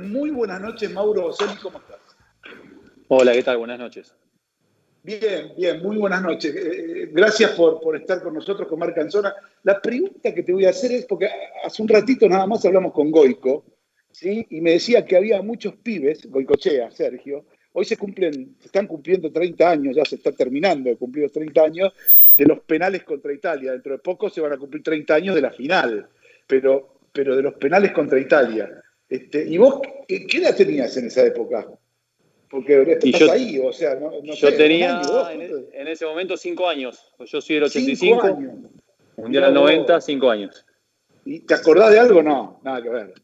Muy buenas noches, Mauro Boselli, ¿cómo estás? Hola, ¿qué tal? Buenas noches. Bien, bien, muy buenas noches. Eh, gracias por, por, estar con nosotros, con Marc Anzona. La pregunta que te voy a hacer es, porque hace un ratito nada más hablamos con Goico, ¿sí? y me decía que había muchos pibes, Goicochea, Sergio, hoy se cumplen, se están cumpliendo 30 años, ya se está terminando de cumplir los 30 años de los penales contra Italia. Dentro de poco se van a cumplir 30 años de la final, pero, pero de los penales contra Italia. Este, ¿Y vos qué, qué edad tenías en esa época? Porque estás yo, ahí, o sea, no, no Yo sé, tenía año, en, en, ese momento cinco años. Yo soy del 85, años. Mundial del 90, cinco años. ¿Y te acordás de algo? No, nada que ver.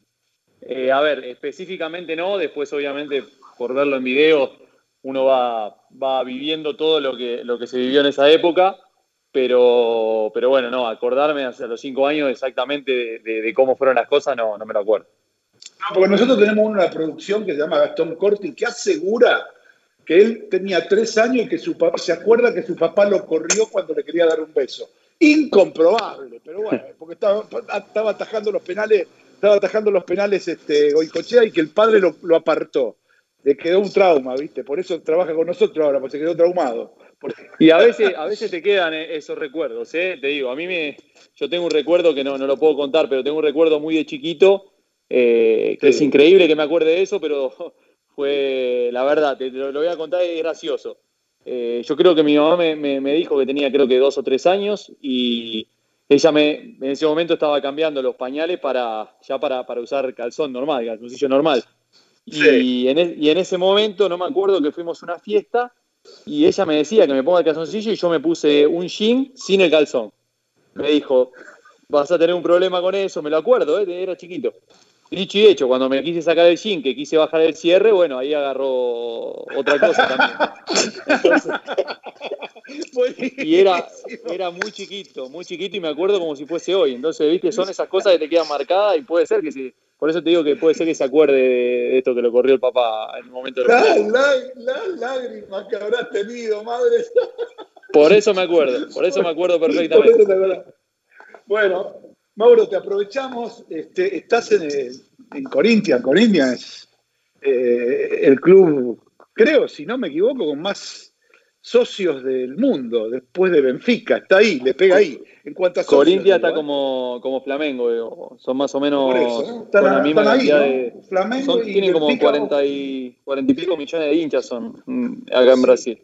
Eh, a ver, específicamente no, después obviamente por verlo en video uno va, va viviendo todo lo que, lo que se vivió en esa época, pero, pero bueno, no, acordarme hace los cinco años exactamente de, de, de cómo fueron las cosas no, no me lo acuerdo. Porque nosotros tenemos una producción que se llama Gastón Corti que asegura que él tenía tres años y que su papá se acuerda que su papá lo corrió cuando le quería dar un beso. Incomprobable, pero bueno, porque estaba, estaba atajando los penales, estaba atajando los penales este, Goicochea y que el padre lo, lo, apartó. Le quedó un trauma, ¿viste? Por eso trabaja con nosotros ahora, porque se quedó traumado. Porque... Y a veces, a veces te quedan esos recuerdos, ¿eh? Te digo, a mí me. Yo tengo un recuerdo que no, no lo puedo contar, pero tengo un recuerdo muy de chiquito eh, que sí. es increíble que me acuerde de eso, pero fue, la verdad, te, lo, lo voy a contar, es gracioso. Eh, yo creo que mi mamá me, me, me, dijo que tenía creo que dos o tres años y ella me, en ese momento estaba cambiando los pañales para, ya para, para usar calzón normal, calzoncillo normal. Sí. Y, en, y en ese momento no me acuerdo que fuimos a una fiesta y ella me decía que me ponga el calzoncillo y yo me puse un jean sin el calzón. Me dijo, vas a tener un problema con eso, me lo acuerdo, ¿eh? era chiquito. Dicho y hecho, cuando me quise sacar el jean, que quise bajar el cierre, bueno, ahí agarró otra cosa también. Entonces, y era, era muy chiquito, muy chiquito y me acuerdo como si fuese hoy. Entonces, viste, son esas cosas que te quedan marcadas y puede ser que sí. Por eso te digo que puede ser que se acuerde de esto que lo corrió el papá en el momento de la, la lágrimas que habrás tenido, madre. Por eso me acuerdo, por eso me acuerdo perfectamente. Bueno, Mauro, te aprovechamos. Este, estás en, en Corinthians. Corinthians es eh, el club, creo, si no me equivoco, con más socios del mundo, después de Benfica. Está ahí, le pega ahí. En cuanto a socios, Corinthians está como, como Flamengo, digo. son más o menos eso, ¿no? están, con la misma cantidad ahí, ¿no? de. Flamengo son, y tienen como Benfica, 40 y, 40 y pico millones de hinchas son mm, acá en Brasil.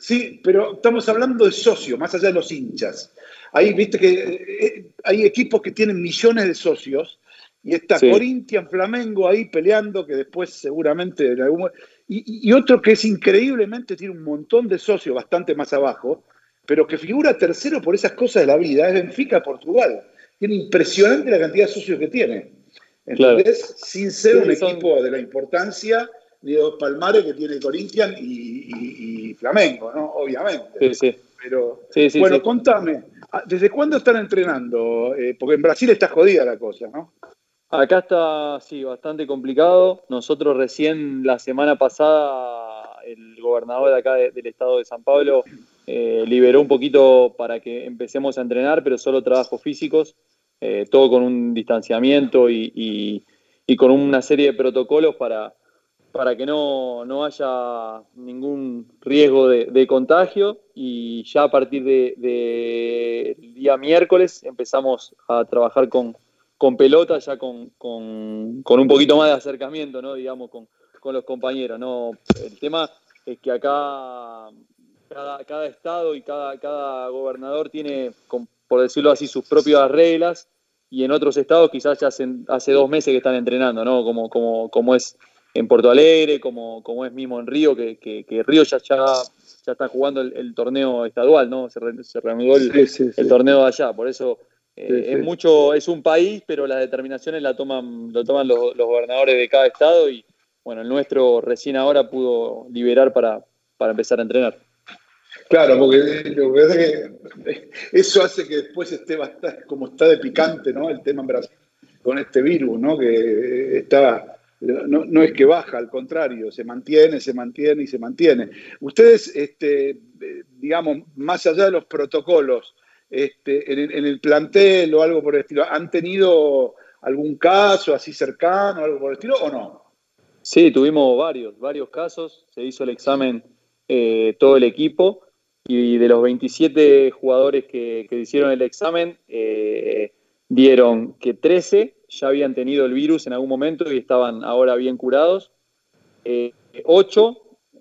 Sí, pero estamos hablando de socios, más allá de los hinchas. Ahí viste que eh, hay equipos que tienen millones de socios y está sí. Corinthians, Flamengo ahí peleando, que después seguramente en algún y, y, otro que es increíblemente, tiene un montón de socios bastante más abajo, pero que figura tercero por esas cosas de la vida, es Benfica, Portugal. Tiene impresionante la cantidad de socios que tiene. Entonces, claro. sin ser un son... equipo de la importancia ni de los palmares que tiene Corinthians y, y, y, Flamengo, ¿no? Obviamente. Sí, sí. Pero, bueno, contame, ¿desde cuándo están entrenando? Eh, porque en Brasil está jodida la cosa, ¿no? Acá está, sí, bastante complicado. Nosotros recién la semana pasada, el gobernador de acá de, del estado de San Pablo eh, liberó un poquito para que empecemos a entrenar, pero solo trabajos físicos, eh, todo con un distanciamiento y, y, y, con una serie de protocolos para, para que no, no haya ningún riesgo de, contagio. Y ya a partir del de, día miércoles empezamos a trabajar con con pelota, ya con, con, con, un poquito más de acercamiento, ¿no? digamos, con, con, los compañeros. ¿no? El tema es que acá cada, cada estado y cada, cada gobernador tiene, por decirlo así, sus propias reglas y en otros estados quizás ya hace, hace dos meses que están entrenando, ¿no? como, como, como es en Porto Alegre, como, como es mismo en Río, que, que, que Río ya, ya, ya está jugando el, el, torneo estadual, ¿no? Se, re, se reanudó el, sí, sí, sí. el torneo de allá, por eso sí. Es mucho, es un país, pero las determinaciones la toman, lo toman los, los, gobernadores de cada estado y bueno, el nuestro recién ahora pudo liberar para, para empezar a entrenar. Claro, porque lo que que eso hace que después esté bastante, como está de picante, ¿no? El tema en Brasil con este virus, ¿no? Que está, no, es que baja, al contrario, se mantiene, se mantiene y se mantiene. Ustedes, este, digamos, más allá de los protocolos, este, en, el, plantel o algo por el estilo, ¿han tenido algún caso así cercano, algo por el estilo, o no? Sí, tuvimos varios, varios casos. Se hizo el examen eh, todo el equipo y de los 27 jugadores que, hicieron el examen, eh, dieron que 13 ya habían tenido el virus en algún momento y estaban ahora bien curados. Eh, 8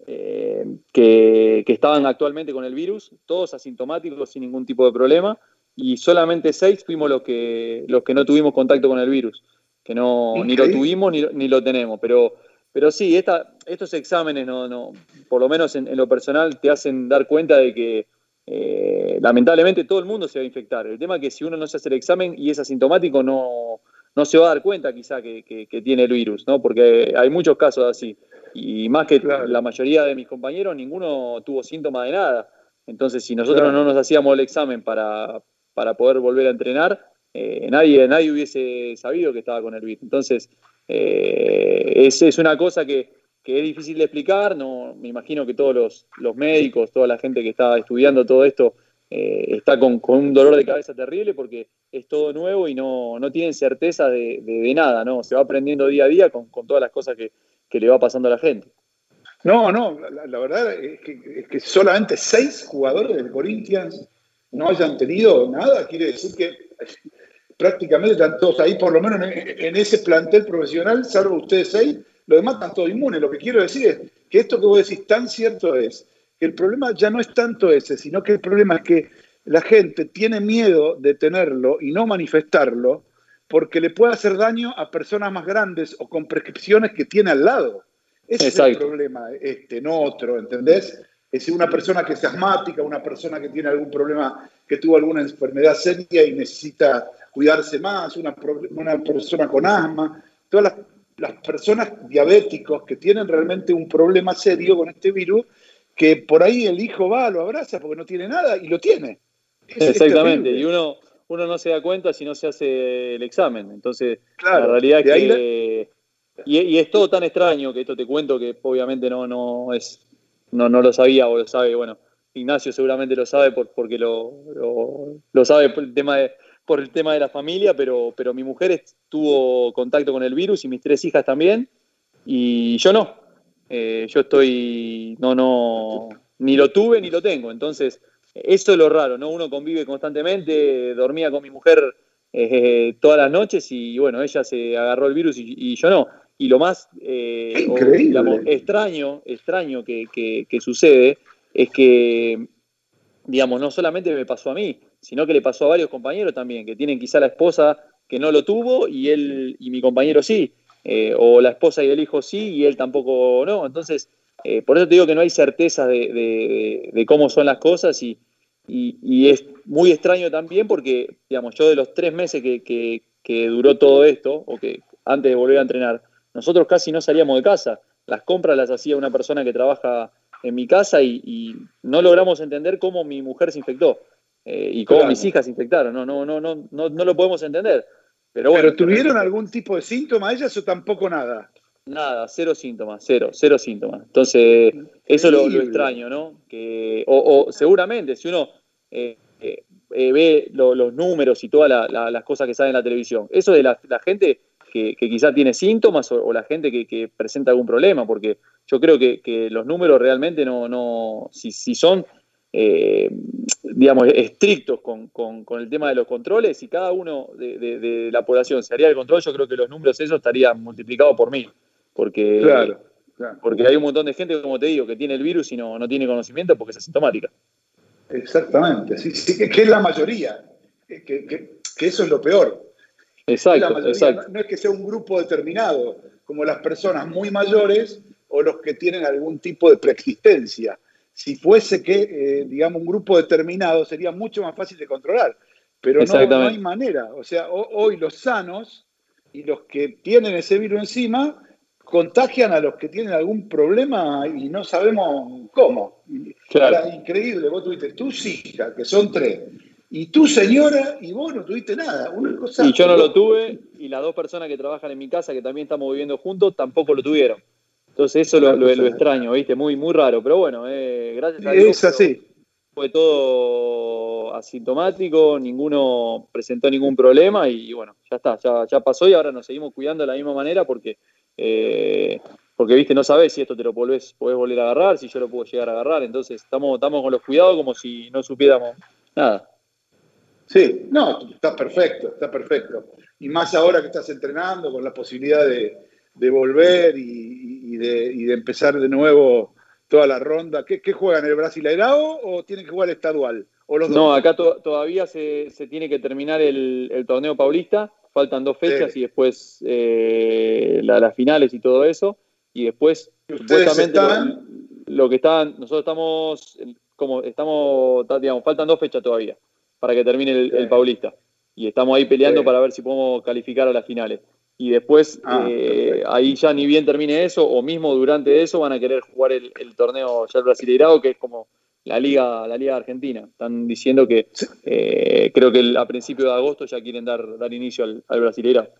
eh, que, estaban actualmente con el virus, todos asintomáticos sin ningún tipo de problema, y solamente 6 fuimos los que, los que no tuvimos contacto con el virus, que no, ni lo tuvimos ni, ni lo tenemos. Pero pero sí, esta, estos exámenes, no, no, por lo menos en, lo personal, te hacen dar cuenta de que eh, lamentablemente todo el mundo se va a infectar. El tema es que si uno no se hace el examen y es asintomático, no, no se va a dar cuenta quizá que, que, tiene el virus, ¿no? porque hay muchos casos así. Y más que la mayoría de mis compañeros, ninguno tuvo síntomas de nada. Entonces, si nosotros no nos hacíamos el examen para, para poder volver a entrenar, eh, nadie, nadie hubiese sabido que estaba con el virus. Entonces, eh, es, es, una cosa que, es difícil de explicar, no, me imagino que todos los, médicos, toda la gente que está estudiando todo esto eh, está con, un dolor de cabeza terrible porque es todo nuevo y no, tienen certeza de, nada, ¿no? Se va aprendiendo día a día con, todas las cosas que, le va pasando a la gente. No, no, la, verdad es que, solamente seis jugadores del Corinthians no hayan tenido nada, quiere decir que prácticamente están todos ahí, por lo menos en, ese plantel profesional, salvo ustedes seis, los demás están todos inmunes. Lo que quiero decir es que esto que vos decís tan cierto es que el problema ya no es tanto ese, sino que el problema es que la gente tiene miedo de tenerlo y no manifestarlo porque le puede hacer daño a personas más grandes o con prescripciones que tiene al lado. Ese es el problema, este, no otro, ¿entendés? Es una persona que es asmática, una persona que tiene algún problema, que tuvo alguna enfermedad seria y necesita cuidarse más, una, una persona con asma, todas las, personas diabéticos que tienen realmente un problema serio con este virus, que por ahí el hijo va, lo abraza porque no tiene nada y lo tiene. Exactamente, y uno, uno no se da cuenta si no se hace el examen. Entonces, la realidad es que... Y, es todo tan extraño que esto te cuento que obviamente no, no es no, no lo sabía o lo sabe, bueno, Ignacio seguramente lo sabe por, porque lo, lo, sabe por el tema de, por el tema de la familia, pero, pero mi mujer tuvo contacto con el virus y mis tres hijas también, y yo no. Eh, yo estoy, no, no, ni lo tuve ni lo tengo. Entonces, eso es lo raro, ¿no? Uno convive constantemente, dormía con mi mujer eh, todas las noches y bueno, ella se agarró el virus y, yo no. Y lo más eh, extraño, extraño que, que, sucede es que, digamos, no solamente me pasó a mí, sino que le pasó a varios compañeros también, que tienen quizá la esposa que no lo tuvo y él y mi compañero sí, eh, o la esposa y el hijo sí y él tampoco no. Entonces, eh, por eso te digo que no hay certeza de, cómo son las cosas y, es muy extraño también porque, digamos, yo de los tres meses que, duró todo esto, o que antes de volver a entrenar, nosotros casi no salíamos de casa. Las compras las hacía una persona que trabaja en mi casa y no logramos entender cómo mi mujer se infectó. Eh, y cómo mis hijas se infectaron. No, no, no, no, no, no lo podemos entender. Pero, bueno, tuvieron algún tipo de síntoma ellas o tampoco nada? Nada, cero síntomas, cero, cero síntomas. Entonces, eso es lo, extraño, ¿no? Que, o, seguramente, si uno eh, eh, ve los números y todas las cosas que salen en la televisión, eso de la, gente que, que, quizá tiene síntomas o, la gente que, presenta algún problema, porque yo creo que, los números realmente no, no si, si son eh, digamos, estrictos con, el tema de los controles, y cada uno de, la población se haría el control, yo creo que los números esos estarían multiplicados por mil. Porque, porque hay un montón de gente, como te digo, que tiene el virus y no, no tiene conocimiento porque es asintomática. Exactamente, sí, sí, que, es la mayoría, que, eso es lo peor. Exacto, No, es que sea un grupo determinado, como las personas muy mayores o los que tienen algún tipo de preexistencia si fuese que, eh, digamos, un grupo determinado sería mucho más fácil de controlar. Pero no, hay manera. O sea, hoy los sanos y los que tienen ese virus encima contagian a los que tienen algún problema y no sabemos cómo. Claro. increíble, vos tuviste tus hijas, que son tres, y tu señora, y vos no tuviste nada. y yo no lo tuve, y las dos personas que trabajan en mi casa, que también estamos viviendo juntos, tampoco lo tuvieron. Entonces eso lo, lo, extraño, ¿viste? Muy, muy raro, pero bueno, eh, gracias a Dios. Es así. Fue todo asintomático, ninguno presentó ningún problema y bueno, ya está, ya, ya pasó y ahora nos seguimos cuidando de la misma manera porque, eh, porque viste, no sabes si esto te lo podés, podés volver a agarrar, si yo lo puedo llegar a agarrar, entonces estamos, estamos con los cuidados como si no supiéramos nada. Sí, no, está perfecto, está perfecto. Y más ahora que estás entrenando con la posibilidad de, volver y, de, empezar de nuevo toda la ronda. ¿Qué, qué juegan? ¿El Brasileirao o tienen que jugar el estadual? ¿O los no, acá todavía se, tiene que terminar el, torneo paulista. Faltan dos fechas y después eh, las finales y todo eso. Y después, supuestamente, lo, que están, nosotros estamos, como estamos, digamos, faltan dos fechas todavía para que termine el, Paulista. Y estamos ahí peleando para ver si podemos calificar a las finales. Y después, ah, eh, ahí ya ni bien termine eso, o mismo durante eso, van a querer jugar el, torneo ya el Brasileirado, que es como la Liga, la Liga Argentina. Están diciendo que eh, creo que a principios de agosto ya quieren dar, dar inicio al, al Brasileirado.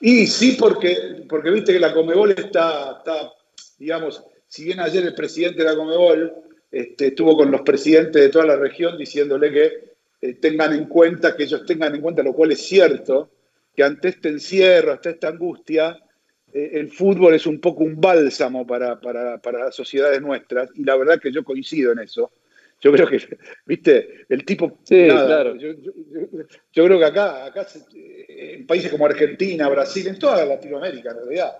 Y sí, porque, porque viste que la Comebol está, está, digamos, si bien ayer el presidente de la Comebol este, estuvo con los presidentes de toda la región diciéndole que eh, tengan en cuenta, que ellos tengan en cuenta, lo cual es cierto, que ante este encierro, ante esta angustia, eh, el fútbol es un poco un bálsamo para, para, para, las sociedades nuestras, y la verdad que yo coincido en eso. Yo creo que, viste, el tipo... Sí, claro. Yo, creo que acá, acá, en países como Argentina, Brasil, en toda Latinoamérica en realidad,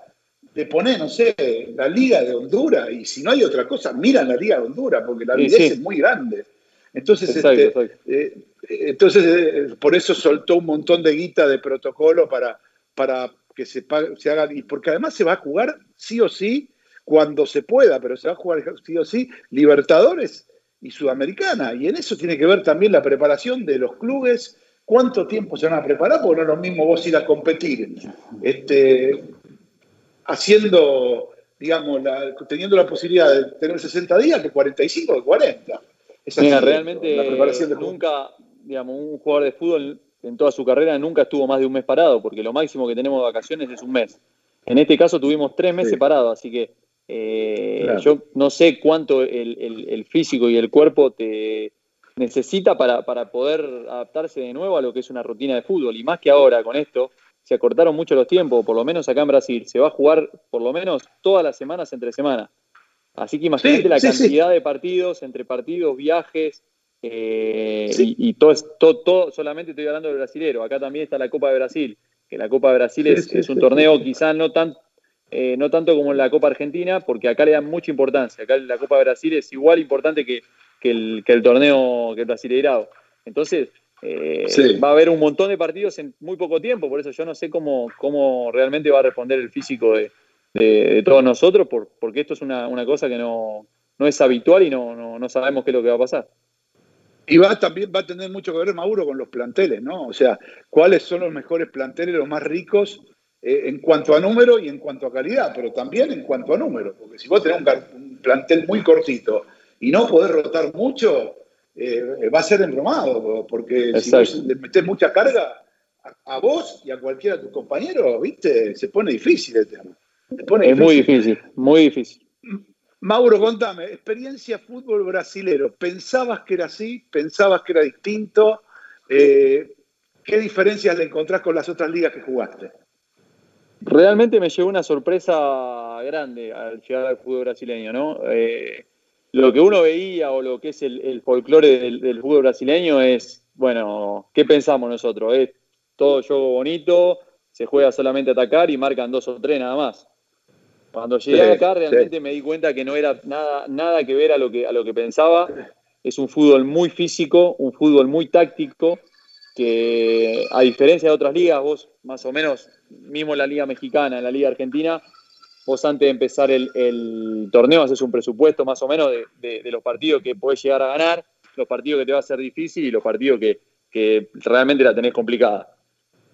te pone, no sé, la Liga de Honduras, y si no hay otra cosa, miran la Liga de Honduras, porque la vida es muy grande. Entonces, este, eh, entonces eh, por eso soltó un montón de guita de protocolo para, para que se, se haga, y porque además se va a jugar sí o sí cuando se pueda, pero se va a jugar sí o sí Libertadores y Sudamericana. Y en eso tiene que ver también la preparación de los clubes, cuánto tiempo se van a preparar, porque no es lo mismo vos ir a competir este, haciendo, digamos, teniendo la posibilidad de tener 60 días que 45 o 40. Mira, realmente nunca, digamos, un jugador de fútbol en toda su carrera nunca estuvo más de un mes parado, porque lo máximo que tenemos de vacaciones es un mes. En este caso tuvimos tres meses parados, así que eh, yo no sé cuánto el, físico y el cuerpo te necesita para, para, poder adaptarse de nuevo a lo que es una rutina de fútbol. Y más que ahora con esto, se acortaron mucho los tiempos, por lo menos acá en Brasil. Se va a jugar por lo menos todas las semanas entre semanas. Así que imagínate la cantidad de partidos, entre partidos, viajes, eh, y, todo, todo, todo, solamente estoy hablando del brasilero. Acá también está la Copa de Brasil, que la Copa de Brasil es, un torneo quizás no tan eh, no tanto como en la Copa Argentina, porque acá le dan mucha importancia. Acá la Copa de Brasil es igual importante que, el, que el, torneo, que el Brasileirado. Entonces, eh, va a haber un montón de partidos en muy poco tiempo, por eso yo no sé cómo, cómo realmente va a responder el físico de, de, todos nosotros, por, porque esto es una, cosa que no, es habitual y no, no, sabemos qué es lo que va a pasar. Y va también va a tener mucho que ver, Mauro, con los planteles, ¿no? O sea, cuáles son los mejores planteles, los más ricos eh, en cuanto a número y en cuanto a calidad, pero también en cuanto a número, porque si vos tenés un, plantel muy cortito y no podés rotar mucho, eh, va a ser embromado, porque si vos le metés mucha carga a, a, vos y a cualquiera de tus compañeros, ¿viste? Se pone difícil el tema es muy difícil, muy difícil. Mauro, contame, experiencia fútbol brasilero. ¿Pensabas que era así? ¿Pensabas que era distinto? Eh, ¿Qué diferencias le encontrás con las otras ligas que jugaste? Realmente me llegó una sorpresa grande al llegar al fútbol brasileño, ¿no? Eh, lo que uno veía o lo que es el, folclore del, fútbol brasileño es, bueno, ¿qué pensamos nosotros? Es todo juego bonito, se juega solamente a atacar y marcan dos o tres nada más. Cuando llegué acá realmente me di cuenta que no era nada, nada que ver a lo que, a lo que pensaba. Es un fútbol muy físico, un fútbol muy táctico, que a diferencia de otras ligas, vos más o menos, mismo en la liga mexicana, en la liga argentina, vos antes de empezar el, torneo haces un presupuesto más o menos de, los partidos que podés llegar a ganar, los partidos que te va a ser difícil y los partidos que, que realmente la tenés complicada.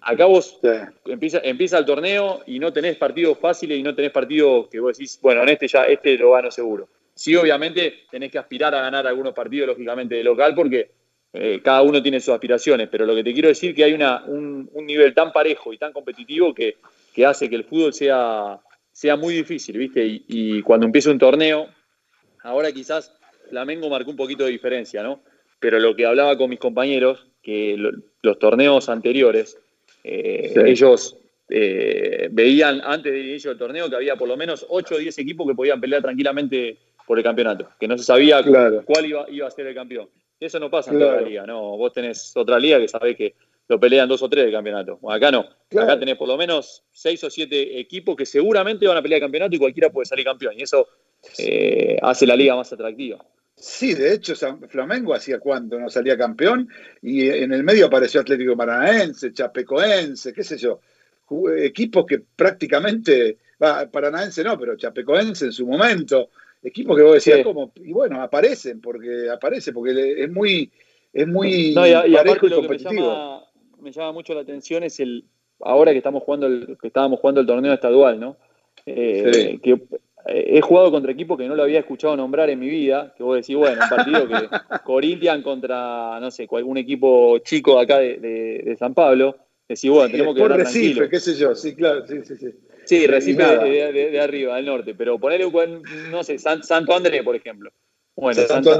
Acá vos empieza, empieza el torneo y no tenés partidos fáciles y no tenés partidos que vos decís, bueno, en este ya este lo gano seguro. Sí, obviamente tenés que aspirar a ganar algunos partidos, lógicamente, de local, porque eh, cada uno tiene sus aspiraciones, pero lo que te quiero decir es que hay una, un, nivel tan parejo y tan competitivo que, hace que el fútbol sea, sea muy difícil, ¿viste? Y, y cuando empieza un torneo, ahora quizás Flamengo marcó un poquito de diferencia, ¿no? pero lo que hablaba con mis compañeros, que los torneos anteriores, eh, ellos eh, veían antes del inicio del torneo que había por lo menos 8 o 10 equipos que podían pelear tranquilamente por el campeonato, que no se sabía cuál iba, iba, a ser el campeón. Eso no pasa en toda la liga, no. Vos tenés otra liga que sabés que lo pelean dos o tres del campeonato. Acá no. Acá tenés por lo menos seis o siete equipos que seguramente van a pelear el campeonato y cualquiera puede salir campeón. Y eso eh, hace la liga más atractiva. Sí, de hecho, Flamengo hacía cuánto no salía campeón y en el medio apareció Atlético Paranaense, Chapecoense, qué sé yo, equipos que prácticamente, Paranaense no, pero Chapecoense en su momento, equipos que vos decías, ¿cómo? Y bueno, aparecen, porque aparece, porque es muy, es muy no, y, aparte lo que me llama, mucho la atención es el, ahora que estamos jugando el, que estábamos jugando el torneo estadual, ¿no? Eh, que eh, he jugado contra equipos que no lo había escuchado nombrar en mi vida, que vos decís, bueno, un partido que Corinthians contra, no sé, algún equipo chico acá de, San Pablo, decís, bueno, tenemos que ganar Recife, qué sé yo, sí, claro, sí, sí, sí. Sí, Recife de, arriba, del norte, pero ponerle, no sé, Santo André, por ejemplo. Bueno, Santo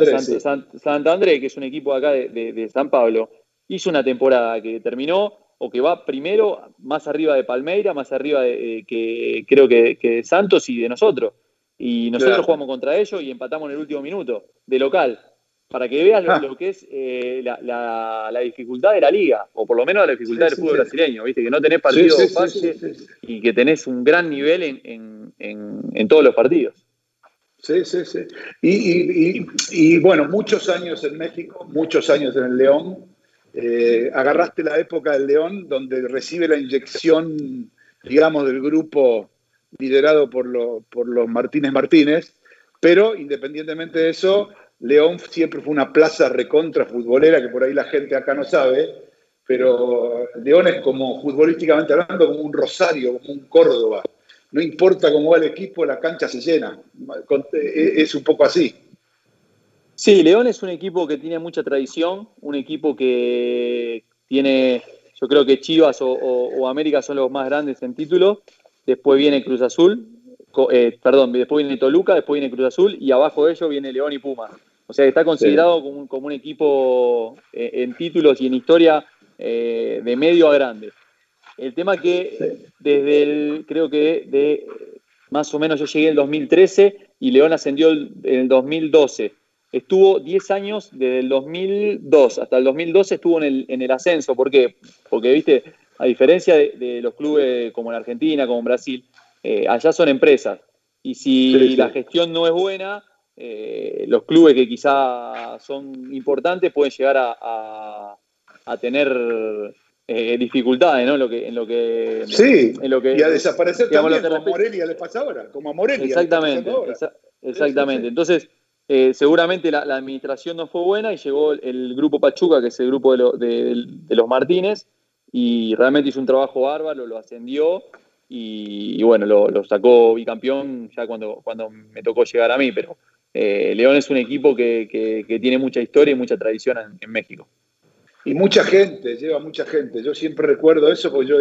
Santo André, que es un equipo acá de San Pablo, hizo una temporada que terminó o que va primero más arriba de Palmeira, más arriba de, eh, que creo que, de Santos y de nosotros. Y nosotros jugamos contra ellos y empatamos en el último minuto, de local. Para que veas lo, ah. que es eh, la, dificultad de la liga, o por lo menos la dificultad del fútbol brasileño, ¿viste? Que no tenés partidos fáciles y que tenés un gran nivel en, todos los partidos. Sí, sí, sí. y, bueno, muchos años en México, muchos años en el León, eh, agarraste la época del León, donde recibe la inyección, digamos, del grupo liderado por, por los Martínez Martínez, pero independientemente de eso, León siempre fue una plaza recontra futbolera, que por ahí la gente acá no sabe, pero León es como, futbolísticamente hablando, como un Rosario, como un Córdoba. No importa cómo va el equipo, la cancha se llena. Es un poco así. Sí, León es un equipo que tiene mucha tradición, un equipo que tiene, yo creo que Chivas o, América son los más grandes en título, después viene Cruz Azul, eh, perdón, después viene Toluca, después viene Cruz Azul y abajo de ellos viene León y Puma. O sea, está considerado como, un, equipo eh, en títulos y en historia eh, de medio a grande. El tema que desde el, creo que de más o menos yo llegué en el 2013 y León ascendió en el 2012 estuvo 10 años, desde el 2002 hasta el 2012 estuvo en el, en el ascenso. ¿Por qué? Porque, viste, a diferencia de, los clubes como en Argentina, como en Brasil, eh, allá son empresas. Y si la gestión no es buena, eh, los clubes que quizá son importantes pueden llegar a, tener eh, dificultades, ¿no? En lo que, en lo que, sí, en lo que, y a desaparecer también, como a Morelia le pasa ahora, como a Morelia. Exactamente, exactamente. Entonces, eh, seguramente la, administración no fue buena y llegó el, grupo Pachuca, que es el grupo de, los Martínez, y realmente hizo un trabajo bárbaro, lo ascendió y, bueno, lo, sacó bicampeón ya cuando, cuando me tocó llegar a mí, pero eh, León es un equipo que, tiene mucha historia y mucha tradición en, México. Y mucha gente, lleva mucha gente. Yo siempre recuerdo eso porque yo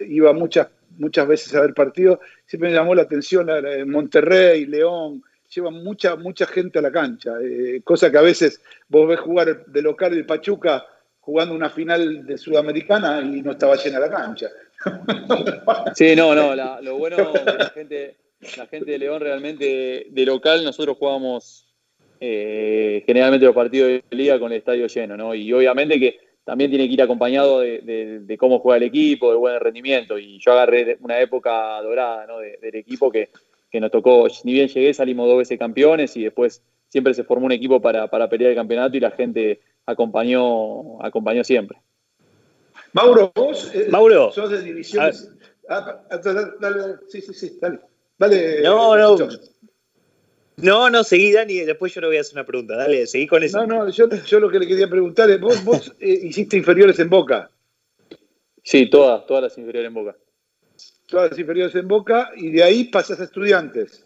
iba muchas, muchas veces a ver partidos, siempre me llamó la atención en Monterrey, León, lleva mucha, mucha gente a la cancha, eh, cosa que a veces vos ves jugar de local el Pachuca jugando una final de Sudamericana y no estaba llena la cancha. Sí, no, no, lo bueno de la gente, la gente de León realmente de local, nosotros jugamos eh, generalmente los partidos de liga con el estadio lleno, ¿no? Y obviamente que también tiene que ir acompañado de, cómo juega el equipo, de buen rendimiento. Y yo agarré una época dorada ¿no? del equipo que que nos tocó, ni bien llegué, salimos dos veces campeones y después siempre se formó un equipo para, pelear el campeonato y la gente acompañó, acompañó siempre. Mauro, vos eh, Mauro, sos de divisiones. Ah, ah, dale, sí, sí, sí, dale. Dale. No, no. No, no, seguí, Dani, después yo le voy a hacer una pregunta. Dale, seguí con eso. No, no, yo, yo lo que le quería preguntar es, vos, vos eh, hiciste inferiores en Boca. Sí, todas, todas las inferiores en Boca todas las inferiores en Boca, y de ahí pasas a estudiantes.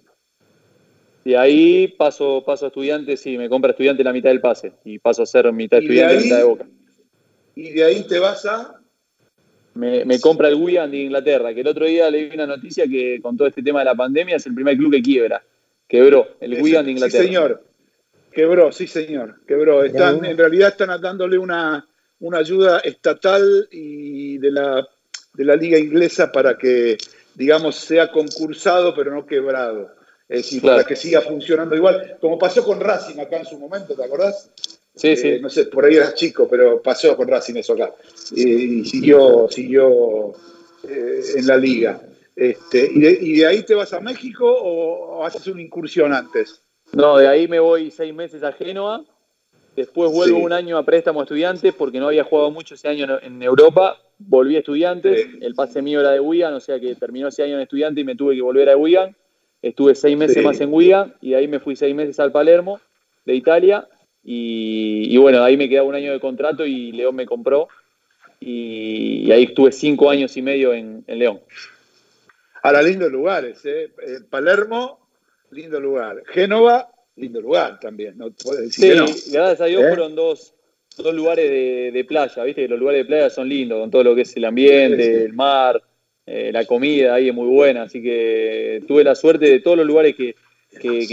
De ahí paso, paso a estudiantes y me compra estudiante la mitad del pase, y paso a ser mitad estudiante y mitad de Boca. Y de ahí te vas a... Me, compra el Wigan de Inglaterra, que el otro día leí una noticia que con todo este tema de la pandemia es el primer club que quiebra. Quebró, el Wigan de Inglaterra. Sí, señor. Quebró, sí señor, quebró. Están, en realidad están dándole una, una ayuda estatal y de la, de la liga inglesa para que, digamos, sea concursado pero no quebrado. Es decir, para que siga funcionando igual, como pasó con Racing acá en su momento, ¿te acordás? Sí, sí. Eh, no sé, por ahí eras chico, pero pasó con Racing eso acá. y siguió, siguió eh, en la liga. Este, ¿y, de, ahí te vas a México o haces una incursión antes? No, de ahí me voy seis meses a Génova. Después vuelvo un año a préstamo a estudiantes porque no había jugado mucho ese año en Europa. Volví a estudiantes. El pase mío era de Wigan, o sea que terminó ese año en estudiante y me tuve que volver a Wigan. Estuve seis meses más en Wigan y de ahí me fui seis meses al Palermo de Italia. Y, bueno, ahí me quedaba un año de contrato y León me compró. Y, ahí estuve cinco años y medio en, León. Ahora, lindos lugares, ¿eh? eh Palermo, lindo lugar. Génova, lindo lugar también, no puedes decir sí, gracias a Dios ¿Eh? fueron dos, dos lugares de, playa, viste que los lugares de playa son lindos, con todo lo que es el ambiente, el mar, eh, la comida ahí es muy buena, así que tuve la suerte de todos los lugares que,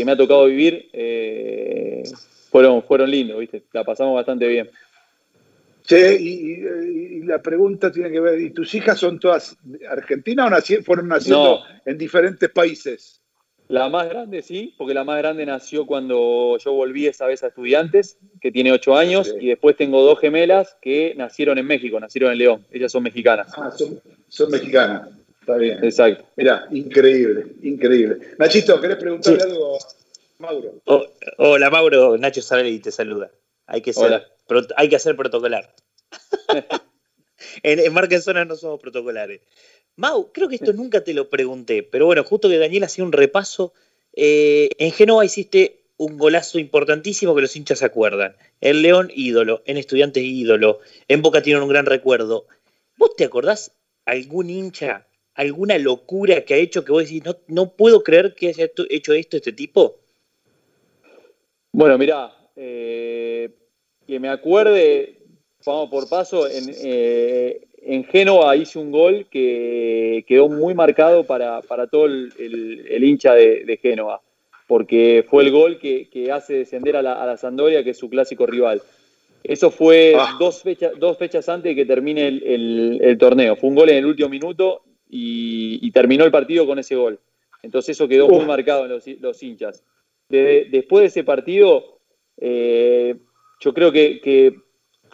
me ha tocado vivir, eh, fueron, fueron lindos, viste, la pasamos bastante bien. Sí, y, la pregunta tiene que ver, ¿y tus hijas son todas argentinas o fueron naciendo en diferentes países? La más grande sí, porque la más grande nació cuando yo volví esa vez a estudiantes, que tiene ocho años, y después tengo dos gemelas que nacieron en México, nacieron en León. Ellas son mexicanas. Ah, son, mexicanas. Está bien. Exacto. Mirá, increíble, increíble. Nachito, ¿querés preguntarle algo a Mauro? Oh, hola, Mauro. Nacho y te saluda. Hay que, ser, hay que hacer protocolar. en, en Marca Zona no somos protocolares. Mau, creo que esto nunca te lo pregunté, pero bueno, justo que Daniel hacía un repaso, eh, en Génova hiciste un golazo importantísimo que los hinchas se acuerdan. El León ídolo, en Estudiantes ídolo, en Boca tiene un gran recuerdo. ¿Vos te acordás algún hincha, alguna locura que ha hecho que vos decís, no, no puedo creer que haya hecho esto este tipo? Bueno, mirá, eh, que me acuerde, vamos por paso, en, eh, en Génova hice un gol que quedó muy marcado para, todo el, hincha de, Génova, porque fue el gol que, hace descender a la, a Sandoria, que es su clásico rival. Eso fue ah. dos, fechas, dos fechas antes de que termine el, torneo. Fue un gol en el último minuto y, terminó el partido con ese gol. Entonces eso quedó muy marcado en los, hinchas. después de ese partido, eh, yo creo que,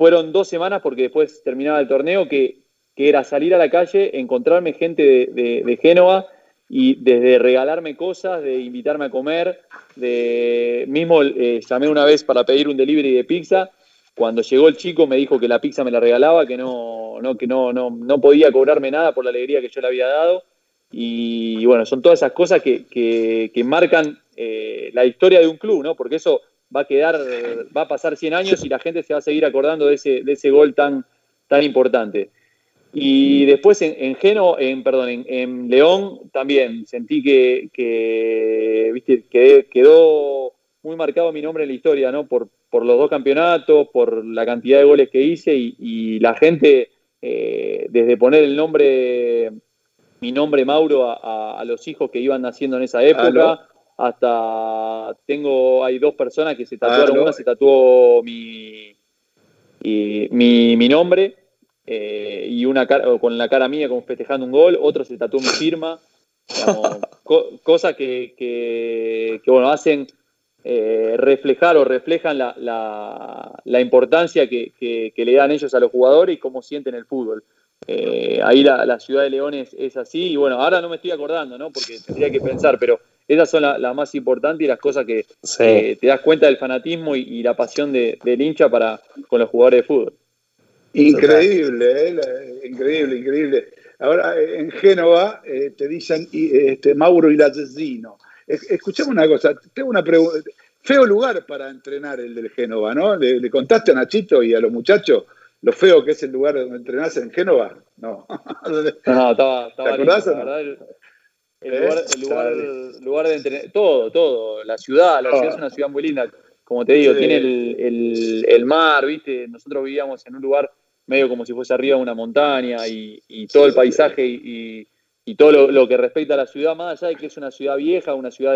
fueron dos semanas, porque después terminaba el torneo, que que era salir a la calle, encontrarme gente de, Génova y desde regalarme cosas, de invitarme a comer, de mismo eh, llamé una vez para pedir un delivery de pizza. Cuando llegó el chico me dijo que la pizza me la regalaba, que no, no que no, no, no podía cobrarme nada por la alegría que yo le había dado. Y, bueno, son todas esas cosas que, que, marcan eh, la historia de un club, ¿no? Porque eso va a quedar, va a pasar 100 años y la gente se va a seguir acordando de ese, de ese gol tan, tan importante. Y después en, en Geno, en, perdón, en, León también sentí que, ¿viste? quedó muy marcado mi nombre en la historia, ¿no? Por, por los dos campeonatos, por la cantidad de goles que hice y, la gente, eh, desde poner el nombre, mi nombre Mauro a, los hijos que iban naciendo en esa época, hasta tengo, hay dos personas que se tatuaron, una se tatuó mi, mi, mi nombre eh, y una cara, con la cara mía como festejando un gol, otro se tatuó mi firma, cosas que, bueno, hacen eh, reflejar o reflejan la, importancia que, le dan ellos a los jugadores y cómo sienten el fútbol. Eh, ahí la, ciudad de León es, así, y bueno, ahora no me estoy acordando, ¿no? Porque tendría que pensar, pero esas son las más importantes y las cosas que te das cuenta del fanatismo y, la pasión del hincha para con los jugadores de fútbol. Increíble, eh, increíble, increíble. Ahora, en Génova eh, te dicen este, Mauro y la asesino. Escuchame una cosa, tengo una pregunta. Feo lugar para entrenar el del Génova, ¿no? ¿Le, contaste a Nachito y a los muchachos lo feo que es el lugar donde entrenás en Génova? No. no, estaba, estaba ¿Te acordás el, lugar, el lugar, de entrenar, todo, todo, la ciudad, la ciudad es una ciudad muy linda, como te digo, tiene el, el, mar, ¿viste? Nosotros vivíamos en un lugar medio como si fuese arriba de una montaña y, todo el paisaje y, todo lo, que respecta a la ciudad, más allá de que es una ciudad vieja, una ciudad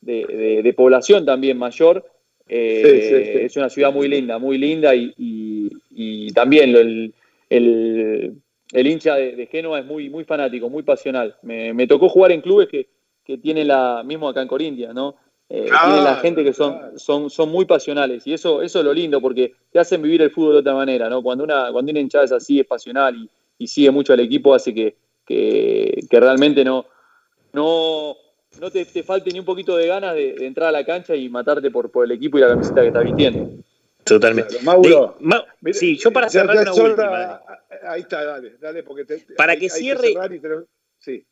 de, población también mayor, Eh, es una ciudad muy linda, muy linda y, también el, el, hincha de, Génova es muy, muy fanático, muy pasional. Me, tocó jugar en clubes que, que tienen la, mismo acá en Corintia, ¿no? Eh, tienen la gente que son, son, son muy pasionales y eso, eso es lo lindo porque te hacen vivir el fútbol de otra manera, ¿no? Cuando una, cuando una hinchada es así, es pasional y, sigue mucho al equipo, hace que, que, realmente no, no, no te, falte ni un poquito de ganas de, entrar a la cancha y matarte por, por el equipo y la camiseta que estás vistiendo. Totalmente. Mauro, sí, yo para cerrar una última. Ahí está, dale, dale, porque para que cierre. sí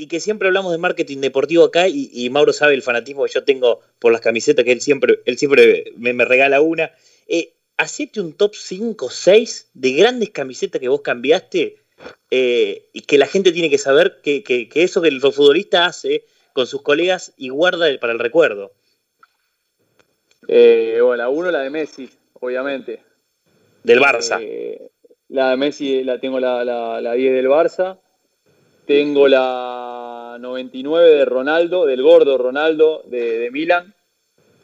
y que siempre hablamos de marketing deportivo acá y, Mauro sabe el fanatismo que yo tengo por las camisetas que él siempre, él siempre me, regala una. Eh, hacete un top 5 6 de grandes camisetas que vos cambiaste eh, y que la gente tiene que saber que, eso que el futbolista hace con sus colegas y guarda para el recuerdo. Eh, bueno, la 1 la de Messi, obviamente. Del Barça. Eh, la de Messi la tengo la, la, la 10 del Barça. Tengo la 99 de Ronaldo, del gordo Ronaldo de, de Milan.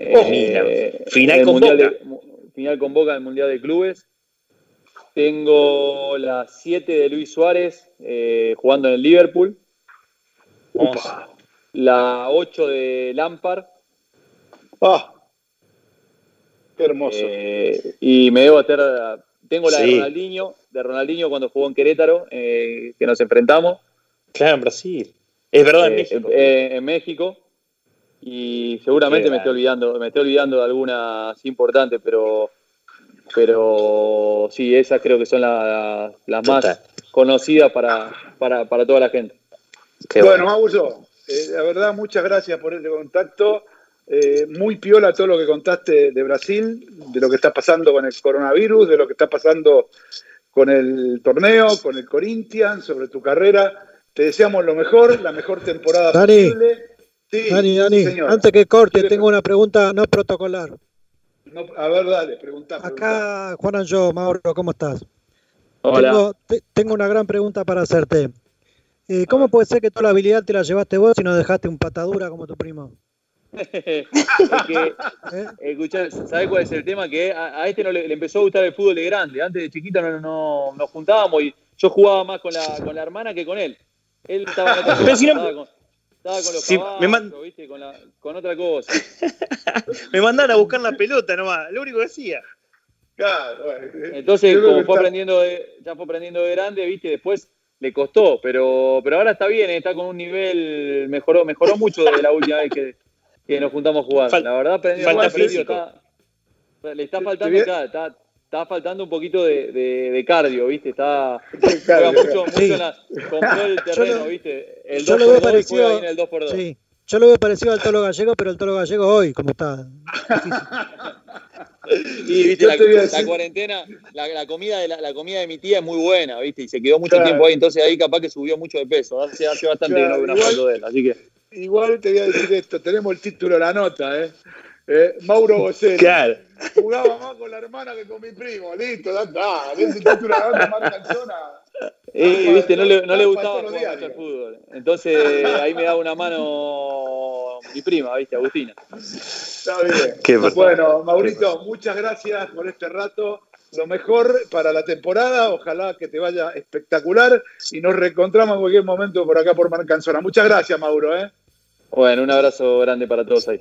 Oh, eh, Final con Boca. final con Boca del Mundial de Clubes. Tengo la 7 de Luis Suárez eh, jugando en el Liverpool. La 8 de Lampard. ¡Ah! ¡Qué hermoso! Eh, y me debo hacer. Tengo la de Ronaldinho, de Ronaldinho cuando jugó en Querétaro, que nos enfrentamos. Claro, en Brasil. Es verdad, en eh, México. Eh, en México. Y seguramente me estoy olvidando, me estoy olvidando de algunas importantes, pero pero sí, esas creo que son las más conocidas para, para, toda la gente. bueno, Mauro, eh, la verdad, muchas gracias por este contacto. Muy piola todo lo que contaste de Brasil, de lo que está pasando con el coronavirus, de lo que está pasando con el torneo, con el Corinthians, sobre tu carrera. Te deseamos lo mejor, la mejor temporada posible. Dani, Dani, antes que corte, tengo una pregunta no protocolar. a ver, dale, pregunta. Acá, Juan Anjo, Mauro, ¿cómo estás? Hola. Tengo, una gran pregunta para hacerte. Eh, ¿Cómo puede ser que toda la habilidad te la llevaste vos y no dejaste un patadura como tu primo? Es que, ¿Eh? ¿sabes cuál es el tema? Que a, este no le, empezó a gustar el fútbol de grande. Antes de chiquito no, no, nos juntábamos y yo jugaba más con la, con la hermana que con él. Él estaba, estaba, con, estaba con los caballos, ¿viste? Con, la, con, otra cosa. me mandaron a buscar la pelota nomás, lo único que hacía. Claro, Entonces, como fue aprendiendo de, ya fue aprendiendo de grande, viste, después le costó, pero, pero ahora está bien, está con un nivel, mejoró, mejoró mucho desde la última vez que, que nos juntamos a jugar. la verdad, falta físico. Está, le está faltando, está, está faltando un poquito de, de, cardio, ¿viste? Está juega mucho, mucho en la, compró el terreno, lo, ¿viste? El 2 x 2 parecido, ahí en el 2 x 2 Sí. Yo lo veo parecido al tolo gallego, pero el tolo gallego hoy, como está. y viste, la, la, cuarentena, la, la comida de la, comida de mi tía es muy buena, viste, y se quedó mucho tiempo ahí, entonces ahí capaz que subió mucho de peso. Hace, hace bastante claro, que no veo una foto de él, así que. Igual te voy a decir esto, tenemos el título de la nota, ¿eh? Eh, Mauro Bocelli. Claro. Jugaba más con la hermana que con mi primo, listo, ya está. Ese título de marca zona. Eh, viste, no le, no le gustaba mucho el fútbol. Entonces ahí me daba una mano mi prima, viste, Agustina. Está bien. bueno, Maurito, muchas gracias por este rato. Lo mejor para la temporada, ojalá que te vaya espectacular y nos reencontramos en cualquier momento por acá por Marcanzona. Muchas gracias, Mauro. ¿eh? Bueno, un abrazo grande para todos ahí.